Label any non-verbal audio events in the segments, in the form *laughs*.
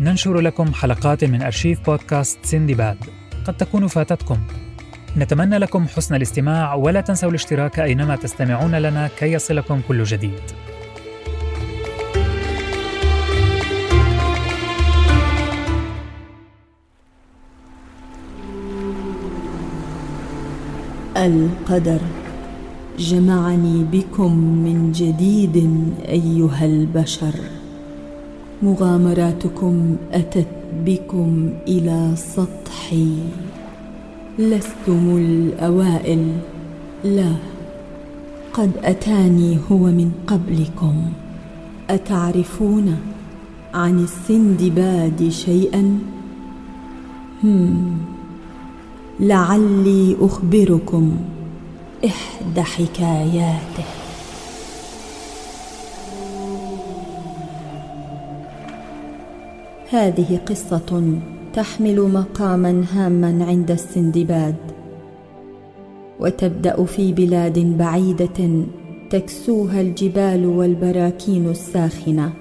ننشر لكم حلقات من أرشيف بودكاست سندباد قد تكون فاتتكم. نتمنى لكم حسن الاستماع ولا تنسوا الاشتراك أينما تستمعون لنا كي يصلكم كل جديد. القدر. جمعني بكم من جديد أيها البشر. مغامراتكم أتت بكم إلى سطحي. لستم الأوائل. لا قد أتاني هو من قبلكم. أتعرفون عن السندباد شيئا؟ هم لعلي أخبركم إحدى حكاياته. هذه قصة تحمل مقاما هاما عند السندباد وتبدأ في بلاد بعيدة تكسوها الجبال والبراكين الساخنة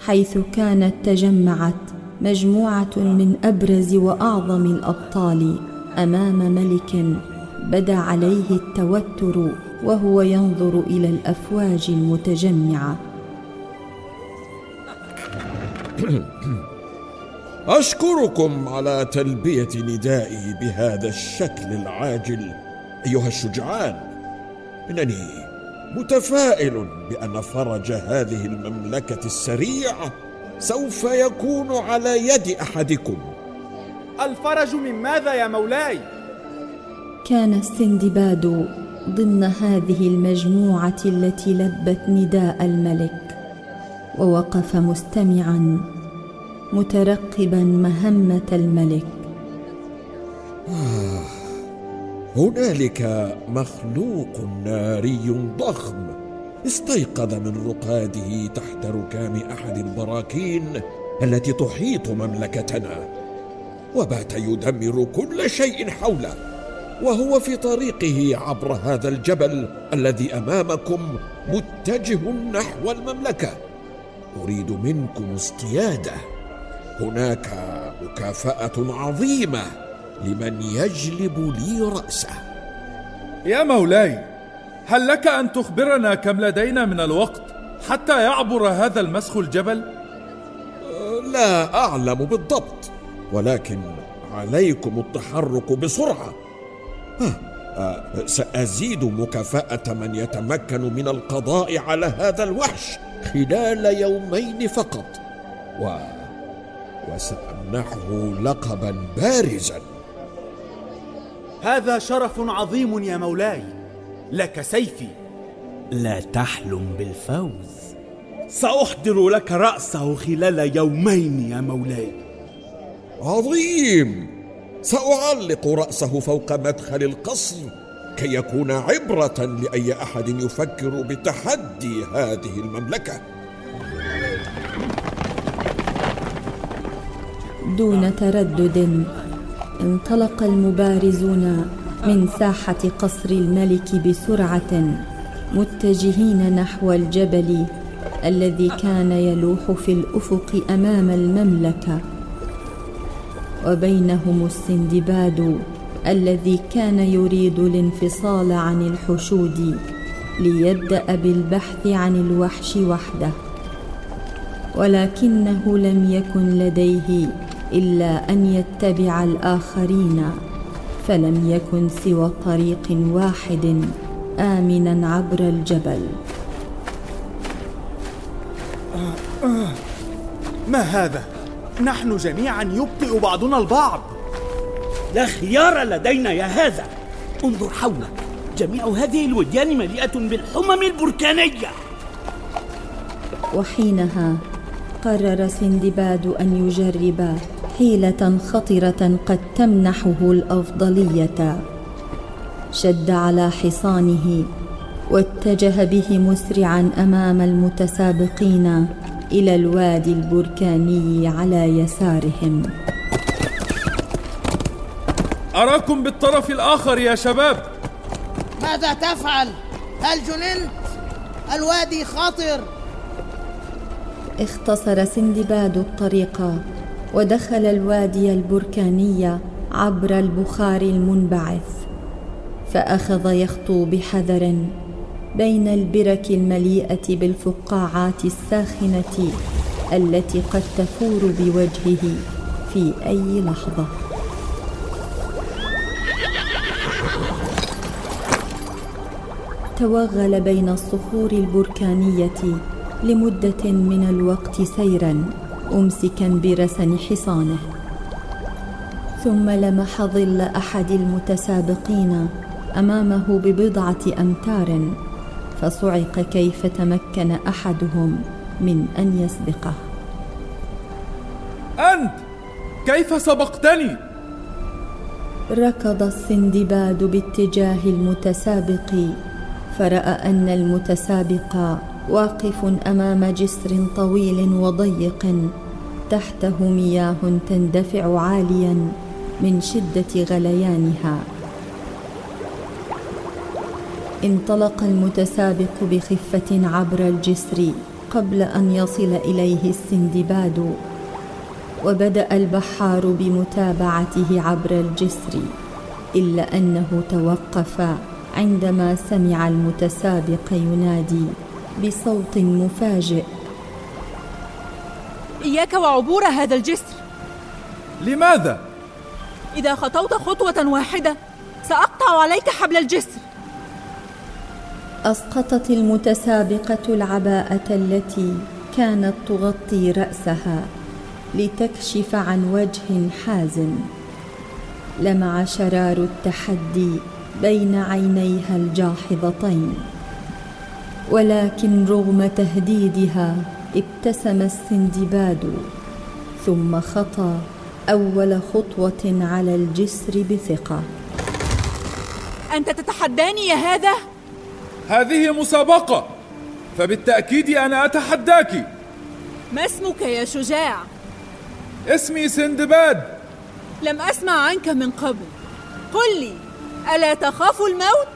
حيث كانت تجمعت مجموعة من أبرز وأعظم الأبطال أمام ملك بدا عليه التوتر وهو ينظر إلى الأفواج المتجمعة. *clears throat* اشكركم على تلبية ندائي بهذا الشكل العاجل. أيها الشجعان إنني متفائل بأن فرج هذه المملكة السريع سوف يكون على يد أحدكم. الفرج من ماذا يا مولاي؟ كان السندباد ضمن هذه المجموعة التي لبت نداء الملك. ووقف مستمعا مترقبا مهمة الملك. آه هنالك مخلوق ناري ضخم استيقظ من رقاده تحت ركام أحد البراكين التي تحيط مملكتنا وبات يدمر كل شيء حوله وهو في طريقه عبر هذا الجبل الذي أمامكم متجه نحو المملكة. أريد منكم اصطياده هناك مكافأة عظيمة لمن يجلب لي رأسه. يا مولاي هل لك أن تخبرنا كم لدينا من الوقت حتى يعبر هذا المسخ الجبل؟ لا أعلم بالضبط ولكن عليكم التحرك بسرعة. سأزيد مكافأة من يتمكن من القضاء على هذا الوحش خلال يومين فقط. و... وسأمنحه لقبا بارزا. هذا شرف عظيم يا مولاي. لك سيفي. لا تحلم بالفوز. سأحضر لك رأسه خلال يومين يا مولاي. عظيم! سأعلق رأسه فوق مدخل القصر كي يكون عبرة لأي أحد يفكر بتحدي هذه المملكة. دون تردد انطلق المبارزون من ساحة قصر الملك بسرعة متجهين نحو الجبل الذي كان يلوح في الأفق أمام المملكة. وبينهم السندباد الذي كان يريد الانفصال عن الحشود ليبدأ بالبحث عن الوحش وحده. ولكنه لم يكن لديه إلا أن يتبع الآخرين فلم يكن سوى طريق واحد امنا عبر الجبل. ما هذا؟ نحن جميعا يبطئ بعضنا البعض. لا خيار لدينا يا هذا. انظر حولك. جميع هذه الوديان مليئة بالحمم البركانية. وحينها قرر سندباد أن يجرب حيلة خطرة قد تمنحه الأفضلية. شد على حصانه واتجه به مسرعا أمام المتسابقين. إلى الوادي البركاني على يسارهم. أراكم بالطرف الآخر يا شباب. ماذا تفعل؟ هل جننت؟ الوادي خطر. اختصر سندباد الطريق ودخل الوادي البركاني عبر البخار المنبعث فأخذ يخطو بحذر. بين البرك المليئة بالفقاعات الساخنة التي قد تفور بوجهه في أي لحظة. توغل بين الصخور البركانية لمدة من الوقت سيرا امسكا برسن حصانه. ثم لمح ظل أحد المتسابقين أمامه ببضعة أمتار فصعق كيف تمكن أحدهم من أن يسبقه. أنت كيف سبقتني؟ ركض السندباد باتجاه المتسابق فرأى أن المتسابق واقف أمام جسر طويل وضيق تحته مياه تندفع عاليا من شدة غليانها. انطلق المتسابق بخفة عبر الجسر قبل أن يصل إليه السندباد وبدأ البحار بمتابعته عبر الجسر إلا أنه توقف عندما سمع المتسابق ينادي بصوت مفاجئ. إياك وعبور هذا الجسر. لماذا؟ إذا خطوت خطوة واحدة سأقطع عليك حبل الجسر. أسقطت المتسابقة العباءة التي كانت تغطي رأسها لتكشف عن وجه حازم. لمع شرار التحدي بين عينيها الجاحظتين ولكن رغم تهديدها ابتسم السندباد ثم خطى أول خطوة على الجسر بثقة. أنت تتحداني يا هذا؟ هذه مسابقة. فبالتأكيد أنا أتحداك. ما اسمك يا شجاع؟ اسمي سندباد. لم أسمع عنك من قبل. قل لي ألا تخاف الموت؟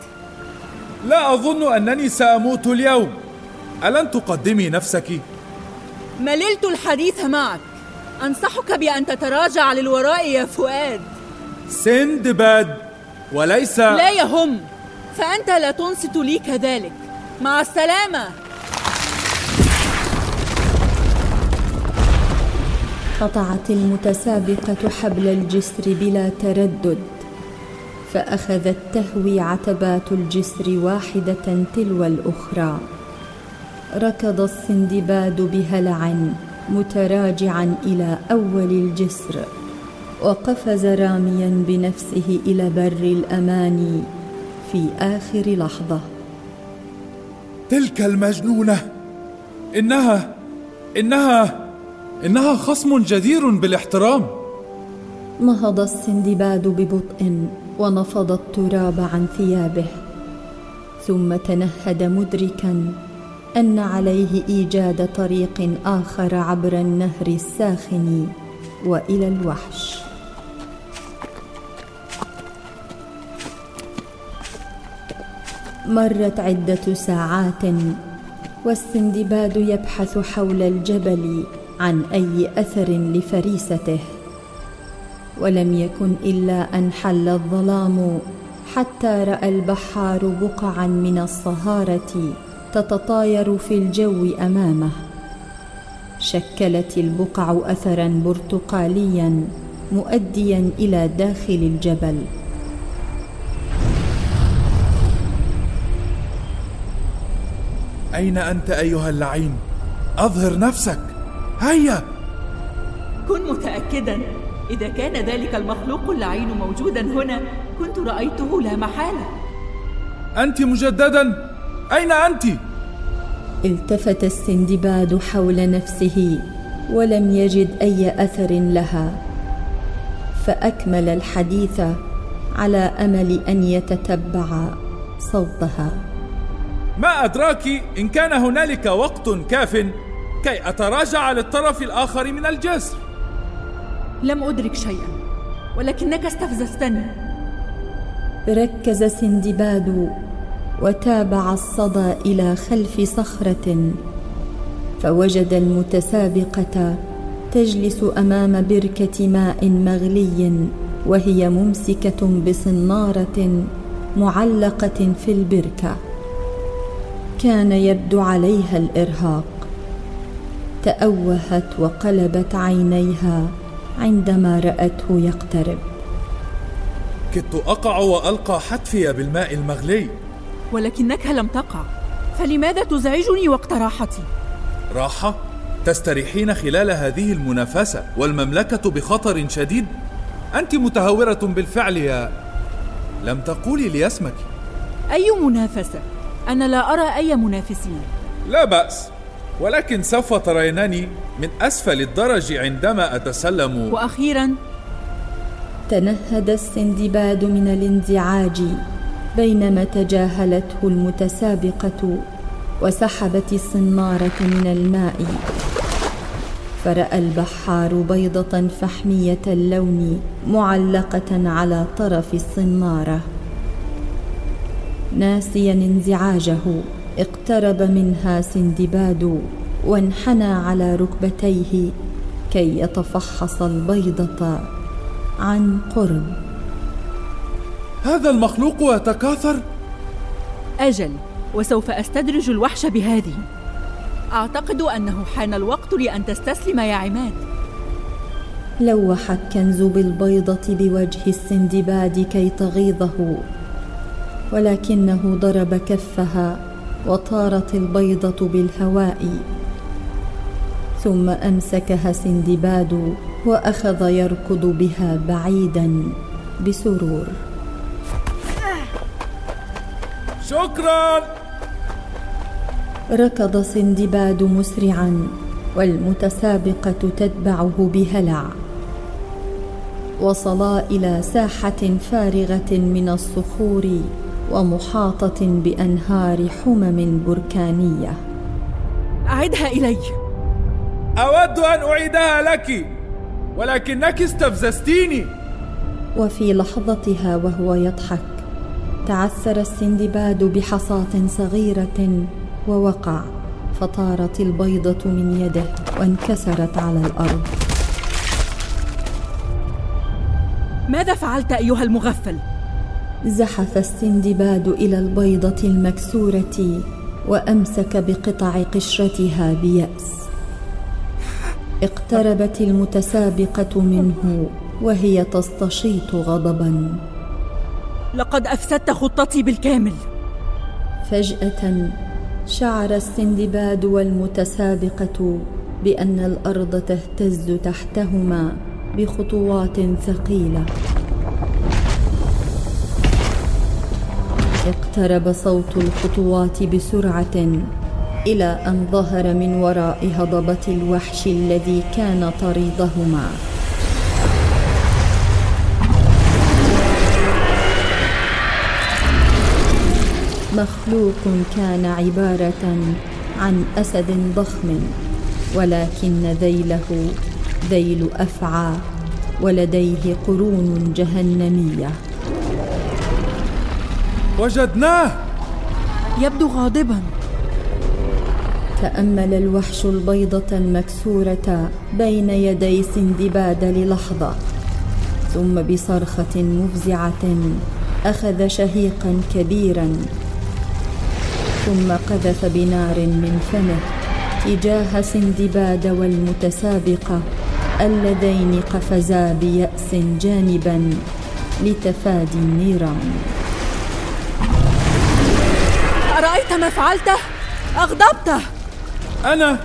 لا أظن أنني سأموت اليوم. ألن تقدمي نفسك؟ مللت الحديث معك. أنصحك بأن تتراجع للوراء يا فؤاد. سندباد وليس لا يهم. فأنت لا تنصت لي كذلك. مع السلامة. قطعت المتسابقة حبل الجسر بلا تردد فاخذت تهوي عتبات الجسر واحدة تلو الأخرى. ركض السندباد بهلع متراجعا إلى أول الجسر وقفز راميا بنفسه إلى بر الامان في آخر لحظة. تلك المجنونة. إنها إنها إنها خصم جدير بالاحترام. نهض السندباد ببطء ونفض التراب عن ثيابه ثم تنهد مدركا أن عليه إيجاد طريق آخر عبر النهر الساخن وإلى الوحش. مرت عدة ساعات والسندباد يبحث حول الجبل عن أي أثر لفريسته. ولم يكن إلا أن حل الظلام حتى رأى البحار بقعا من الصهارة تتطاير في الجو أمامه. شكلت البقع اثرا برتقاليا مؤديا إلى داخل الجبل. أين أنت أيها اللعين؟ أظهر نفسك. هيا. كن متاكدا. إذا كان ذلك المخلوق اللعين موجودا هنا كنت رأيته لا محالة. أنت مجددا. أين أنت؟ التفت السندباد حول نفسه ولم يجد أي أثر لها. فأكمل الحديث على أمل أن يتتبع صوتها. ما أدراك إن كان هنالك وقت كاف كي أتراجع للطرف الآخر من الجسر. لم أدرك شيئا ولكنك استفززتني. ركز سندباد وتابع الصدى إلى خلف صخرة فوجد المتسابقة تجلس أمام بركة ماء مغلي وهي ممسكة بصنارة معلقة في البركة. كان يبدو عليها الإرهاق. تأوهت وقلبت عينيها عندما رأته يقترب. كدت أقع وألقى حتفي بالماء المغلي. ولكنك لم تقع فلماذا تزعجني وقت راحتي؟ راحة تستريحين خلال هذه المنافسة والمملكة بخطر شديد. أنت متهورة بالفعل يا لم تقولي لي اسمك. أي منافسة؟ أنا لا أرى أي منافسين. لا بأس ولكن سوف ترينني من أسفل الدرج عندما أتسلم. وأخيرا تنهد السندباد من الانزعاج بينما تجاهلته المتسابقة وسحبت الصناره من الماء. فرأى البحار بيضة فحمية اللون معلقة على طرف الصناره ناسيا انزعاجه. اقترب منها سندباد وانحنى على ركبتيه كي يتفحص البيضة عن قرب. هذا المخلوق يتكاثر أجل وسوف أستدرج الوحش بهذه. أعتقد أنه حان الوقت لأن تستسلم يا عماد. لوح الكنز بالبيضة بوجه السندباد كي تغيظه. ولكنه ضرب كفها وطارت البيضة بالهواء. ثم أمسكها سندباد وأخذ يركض بها بعيدا بسرور. شكرا. ركض سندباد مسرعا والمتسابقة تتبعه بهلع. وصلا إلى ساحة فارغة من الصخور ومحاطة بأنهار حمم بركانية. أعدها إلي. أود أن أعيدها لك ولكنك استفززتيني. وفي لحظتها وهو يضحك تعثر السندباد بحصاة صغيرة ووقع فطارت البيضة من يده وانكسرت على الأرض. ماذا فعلت أيها المغفل؟ زحف السندباد إلى البيضة المكسورة وأمسك بقطع قشرتها بيأس. اقتربت المتسابقة منه وهي تستشيط غضبا. لقد أفسدت خطتي بالكامل. فجأة شعر السندباد والمتسابقة بأن الأرض تهتز تحتهما بخطوات ثقيلة. اقترب صوت الخطوات بسرعة إلى أن ظهر من وراء هضبة الوحش الذي كان طريدهما مخلوق كان عبارة عن أسد ضخم ولكن ذيله ذيل أفعى ولديه قرون جهنمية. وجدناه. يبدو غاضبا. تأمل الوحش البيضة المكسورة بين يدي سندباد للحظة. ثم بصرخة مفزعة أخذ شهيقا كبيرا. ثم قذف بنار من فمه تجاه سندباد والمتسابقه اللذين قفزا بيأس جانبا لتفادي النيران. ارايت ما فعلته أغضبته. أنا؟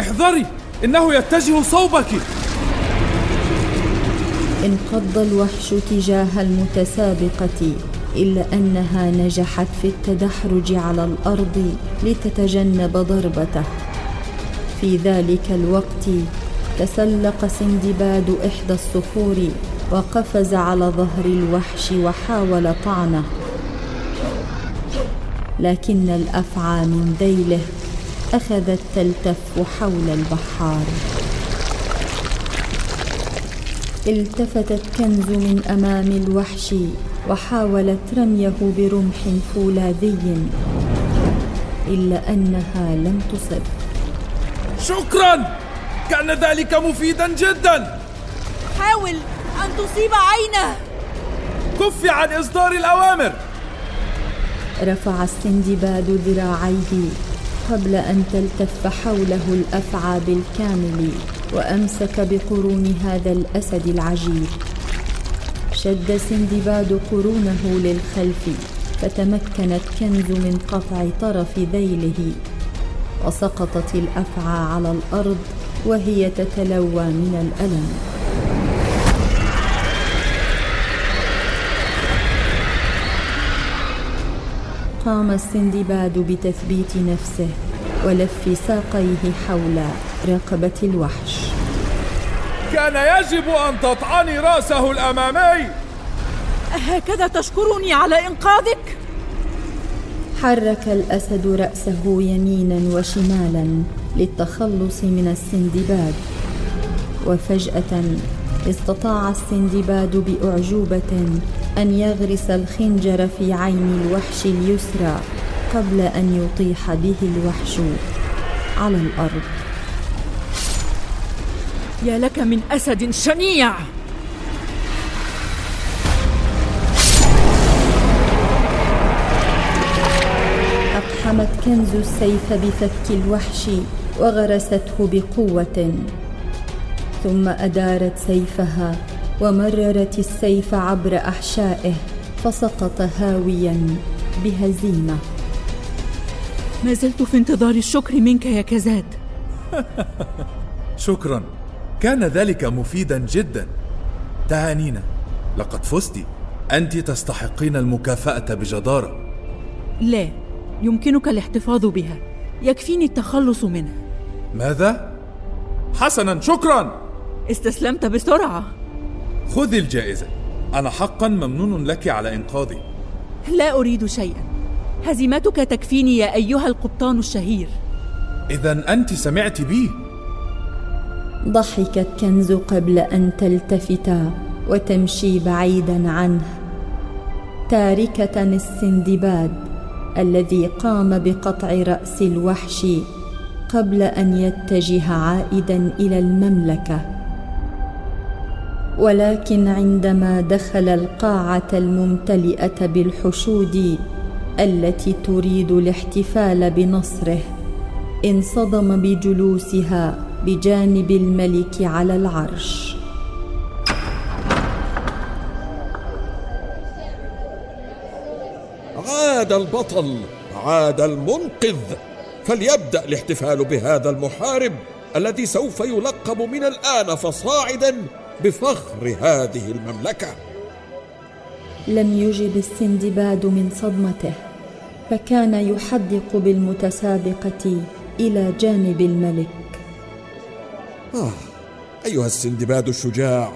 احذري إنه يتجه صوبك. انقض الوحش تجاه المتسابقة إلا أنها نجحت في التدحرج على الأرض لتتجنب ضربته. في ذلك الوقت تسلق سندباد إحدى الصخور وقفز على ظهر الوحش وحاول طعنه. لكن الأفعى من ذيله اخذت تلتف حول البحار. التفتت كنز من أمام الوحش وحاولت رميه برمح فولاذي إلا أنها لم تصب. شكرا! كان ذلك مفيدا جدا! حاول أن تصيب عينه! كف عن إصدار الأوامر! رفع السندباد ذراعيه قبل أن تلتف حوله الأفعى بالكامل وأمسك بقرون هذا الأسد العجيب. شد سندباد قرونه للخلف فتمكنت كنز من قطع طرف ذيله وسقطت الأفعى على الأرض وهي تتلوى من الألم. قام السندباد بتثبيت نفسه ولف ساقيه حول رقبة الوحش. كان يجب أن تطعني رأسه الأمامي. هكذا تشكرني على إنقاذك؟ حرك الأسد رأسه يمينا وشمالا للتخلص من السندباد. وفجأة استطاع السندباد بأعجوبة أن يغرس الخنجر في عين الوحش اليسرى قبل أن يطيح به الوحش على الأرض. يا لك من أسد شنيع! أقحمت كنز السيف بفك الوحش وغرسته بقوة. ثم أدارت سيفها ومررت السيف عبر أحشائه فسقط هاويا بهزيمة. ما زلت في انتظار الشكر منك يا كزاد. *laughs* شكرا. كان ذلك مفيدا جدا. تهانينا لقد فزت. أنت تستحقين المكافأة بجدارة. لا يمكنك الاحتفاظ بها. يكفيني التخلص منها. ماذا؟ حسنا شكرا. استسلمت بسرعة. خذي الجائزة. أنا حقا ممنون لك على إنقاذي. لا أريد شيئا. هزيمتك تكفيني يا أيها القبطان الشهير. اذا أنت سمعت بي. ضحكت كنز قبل أن تلتفت وتمشي بعيدا عنه. تاركة السندباد الذي قام بقطع رأس الوحش قبل أن يتجه عائدا إلى المملكة. ولكن عندما دخل القاعة الممتلئة بالحشود التي تريد الاحتفال بنصره انصدم بجلوسها بجانب الملك على العرش. عاد البطل عاد المنقذ. فليبدأ الاحتفال بهذا المحارب الذي سوف يلقب من الآن فصاعدا بفخر هذه المملكة. لم يجب السندباد من صدمته فكان يحدق بالمتسابقة إلى جانب الملك. آه أيها السندباد الشجاع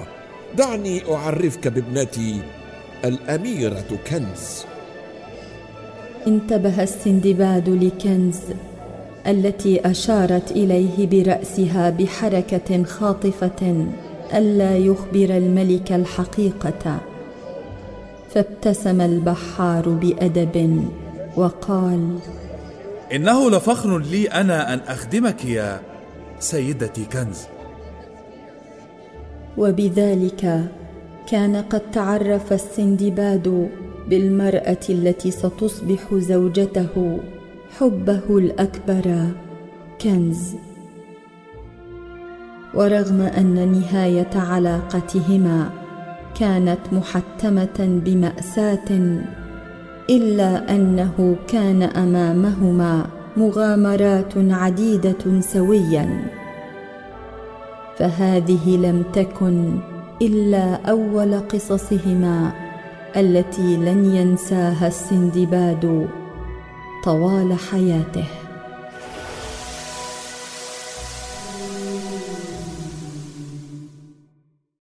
دعني أعرفك بابنتي الأميرة كنز. انتبه السندباد لكنز التي أشارت إليه برأسها بحركة خاطفة. ألا يخبر الملك الحقيقة. فابتسم البحار بأدب وقال إنه لفخر لي أنا أن أخدمك يا سيدتي كنز. وبذلك كان قد تعرف السندباد بالمرأة التي ستصبح زوجته حبه الأكبر كنز. ورغم أن نهاية علاقتهما كانت محتمة بمأساة إلا أنه كان أمامهما مغامرات عديدة سويا. فهذه لم تكن إلا أول قصصهما التي لن ينساها السندباد طوال حياته.